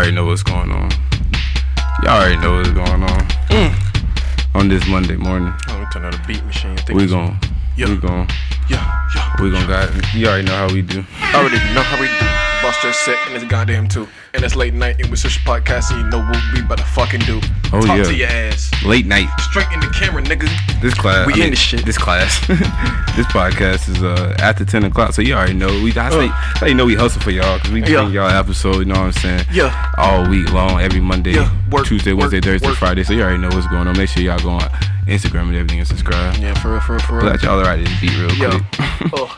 already know what's going on. Y'all already know what's going on. Mm. On this Monday morning, Let me turn on the beat machine. We gon' Yeah. we gon' Yeah, yeah. we gon' got you already know how we do. Already know how we do. Boss just set in this goddamn too. And it's late night and we switch podcast and you know what we about to fucking do. Oh, Talk yeah. to your ass. Late night. Straight in the camera, nigga. This class, We I in this shit. This class, this podcast is uh after ten o'clock, so you already know we. How, you- that's know we hustle for y'all because we Yeah. y'all episode. You know what I'm saying? Yeah. All week long, every Monday, Yeah. Work, Tuesday, work, Wednesday, Thursday, work. Friday. So you already know what's going on. Make sure y'all go on Instagram and everything and subscribe. Yeah, for real, for real, for real. Let y'all alright this beat real Yo. quick. oh.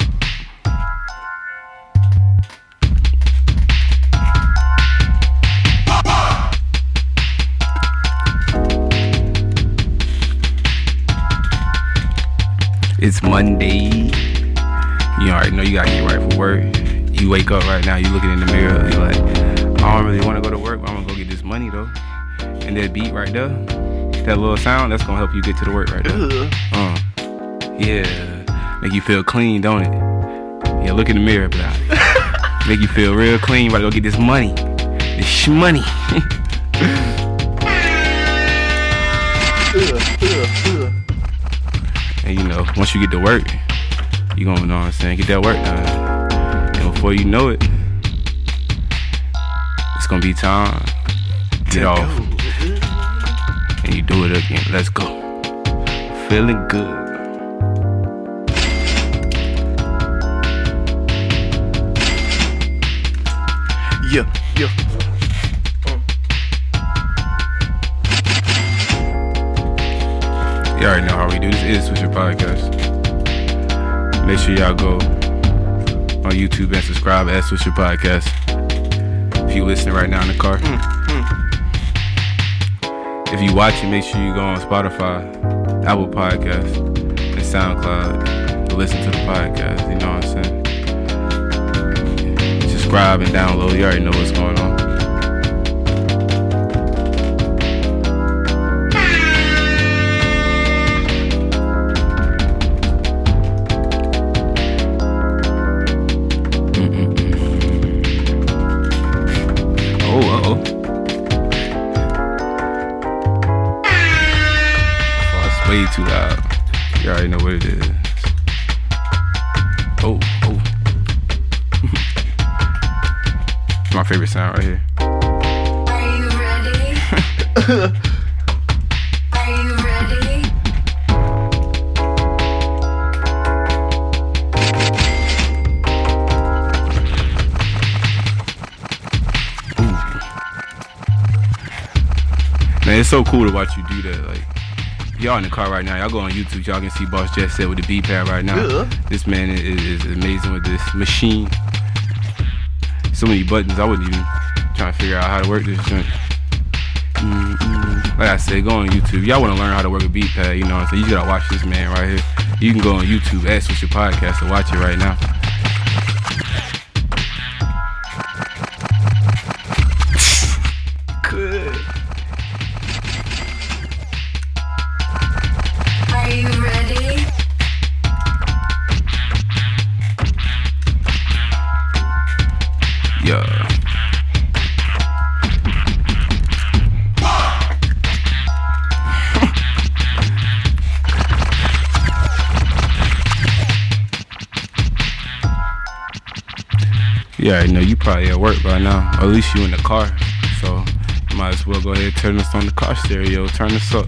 It's Monday. You already know you gotta get right for work. You wake up right now, you looking in the mirror, you're like, I don't really wanna go to work, but I'm gonna go get this money though. And that beat right there, that little sound, that's gonna help you get to the work right there. Uh, yeah. Make you feel clean, don't it? Yeah, look in the mirror, but make you feel real clean, you to go get this money. This sh money. Ugh, ugh. And you know, once you get to work, you gonna know what I'm saying, get that work done. And before you know it, it's gonna be time. Get off. And you do it again. Let's go. Feeling good. Yeah, yeah. You already know how we do. This is Swisher Podcast. Make sure y'all go on YouTube and subscribe at Swisher Podcast. If you listening right now in the car. Mm, mm. If you watching, make sure you go on Spotify, Apple Podcast, and SoundCloud to listen to the podcast. You know what I'm saying? Subscribe and download. You already know what's going on. Way too loud. You already know what it is. Oh, oh. My favorite sound right here. Are you ready? Are you ready? Man, it's so cool to watch you do that. Like, y'all in the car right now. Y'all go on YouTube. Y'all can see Boss Jet set with the B pad right now. Yeah. This man is, is amazing with this machine. So many buttons. I wasn't even trying to figure out how to work this joint. Mm-mm. Like I said, go on YouTube. Y'all want to learn how to work a beat pad, you know what I'm saying? You gotta watch this man right here. You can go on YouTube, at Swisher Podcast, to watch it right now. Yeah, I know you probably at work by now. At least you in the car. So you might as well go ahead turn this on the car stereo. Turn this up.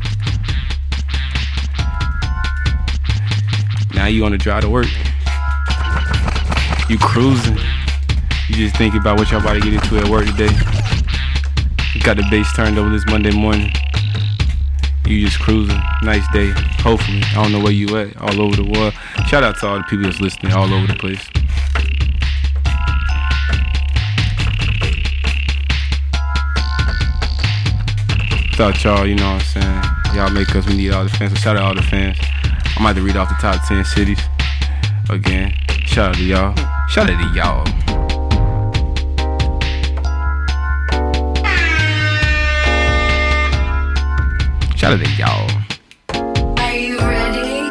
Now you on the drive to work. You cruising. You just thinking about what y'all about to get into at work today. You got the bass turned over this Monday morning. You just cruising. Nice day. Hopefully. I don't know where you at. All over the world. Shout out to all the people that's listening all over the place. Without y'all, you know what I'm saying? Y'all make us, we need all the fans. So shout out all the fans. I'm about to read off the top 10 cities again. Shout out to y'all. Shout out to y'all. Shout out to y'all. Are you ready?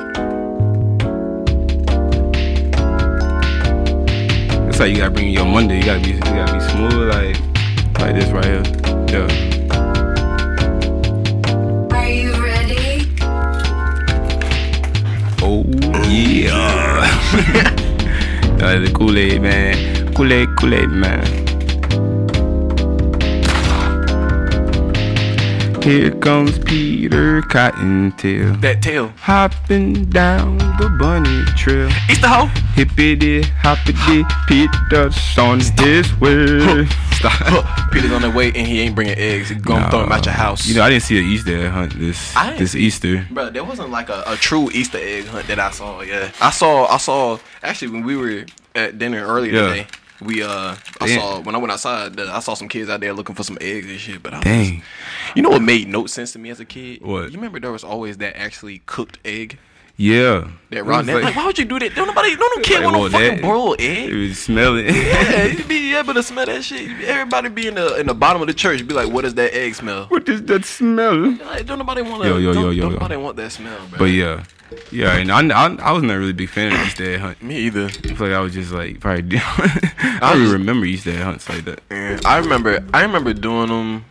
That's how you gotta bring your Monday. You gotta be, you gotta be smooth. Like, Like this right here. Yeah. Is the Kool-Aid man. Kool-Aid, Kool-Aid man. Here comes Peter Cottontail. That tail. Hopping down the bunny trail. Easter hoe. Hippity hoppity Peter's on his way. Stop. Peter's on the way and he ain't bringing eggs. He gonna throw him out your house. You know, I didn't see an Easter egg hunt this this Easter. Bro, there wasn't like a, a true Easter egg hunt that I saw. Yeah, I saw. I saw. Actually, when we were at dinner earlier Yeah. today, we uh, I Damn. saw when I went outside. I saw some kids out there looking for some eggs and shit. But I was, Dang. you know what made no sense to me as a kid? What? You remember there was always that actually cooked egg Yeah. that It raw. was Like, why would you do that? Don't nobody, don't no kid Like, want no fucking that- broiled It egg. was smelling. Yeah, you'd be able to smell that shit. Everybody be in the in the bottom of the church, be like, "What does that egg smell?" what does that smell? Like, don't nobody want to. Yo, yo, don't, yo, yo, don't yo. nobody want that smell, bro. But yeah. Yeah, and I, I, I was not really a big fan of Easter egg hunt. me either. I feel like I was just like probably. I don't even remember Easter egg hunts like that. Yeah, I remember. I remember doing them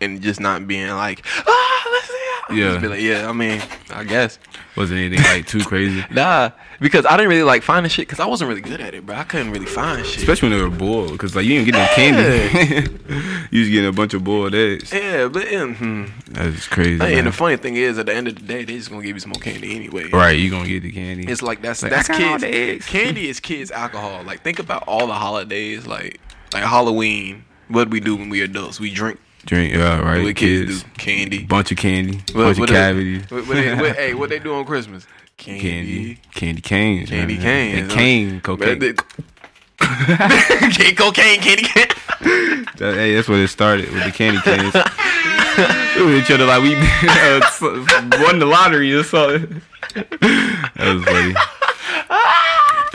and just not being like, ah, let's see. it." Yeah. Just be like, yeah. I mean, I guess. Wasn't anything like too crazy. Nah, because I didn't really like finding shit because I wasn't really good at it, bro. I couldn't really find shit. Especially when they were boiled, because like you didn't get no candy. you was getting a bunch of boiled eggs. yeah, but mm, hmm. That's crazy. and the funny thing is, at the end of the day, they just gonna give you some more candy anyway. right, you gonna get the candy. It's like that's Like, that's I got all kids. Candy is kids' alcohol. Like think about all the holidays, like like Halloween. What do we do when we adults? We drink. Drink, yeah, right. What kids, kids, do? Candy. bunch of candy, What- bunch what of they- cavities. What, what they, what, hey, what they do on Christmas? candy, candy canes, Candy man. canes. and cane cocaine. Candy cocaine, candy cane. That- hey, that's where it started with the candy canes. we were each other like we uh, won the lottery or something. that was funny.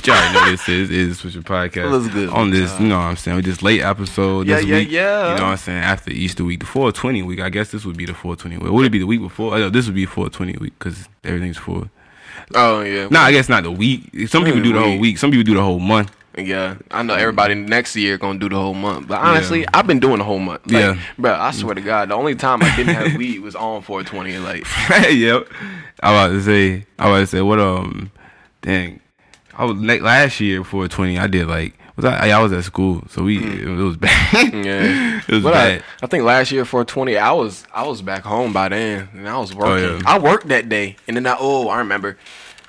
You already know this is is Swisher Podcast. What's good, On this, you know what I'm saying, this late episode Yeah, this yeah, week. yeah. You know what I'm saying? After Easter week, the 420 week. I guess this would be the 420 week. Would it be the week before? Oh, no, this would be 420 week because everything's for. Oh yeah. Nah, I guess not the week. Some people do the whole Week. Some people do the whole month. Yeah, I know everybody next year gonna do the whole month, but honestly, I've been doing the whole month. Like, Yeah. bro, I swear to God, the only time I didn't have weed was on 420. Like, yep. I was about to say. I was about to say what um, dang. I was like last year for twenty. I did like was I? I was at school, so we it, was bad. Mm. yeah, it was But I, bad. I think last year for twenty, I was I was back home by then, and I was working. Oh, yeah. I worked that day, and then I oh I remember,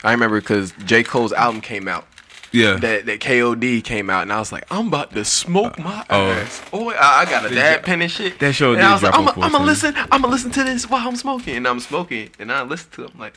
I remember because J Cole's album came out. yeah. That that KOD came out, and I was like, I'm about to smoke my oh. ass. Oh, I, I got a dab pen and shit. that show and did I was like, I'm on gonna listen, I'm gonna listen to this while I'm smoking, and I'm smoking, and I listen to it. I'm like,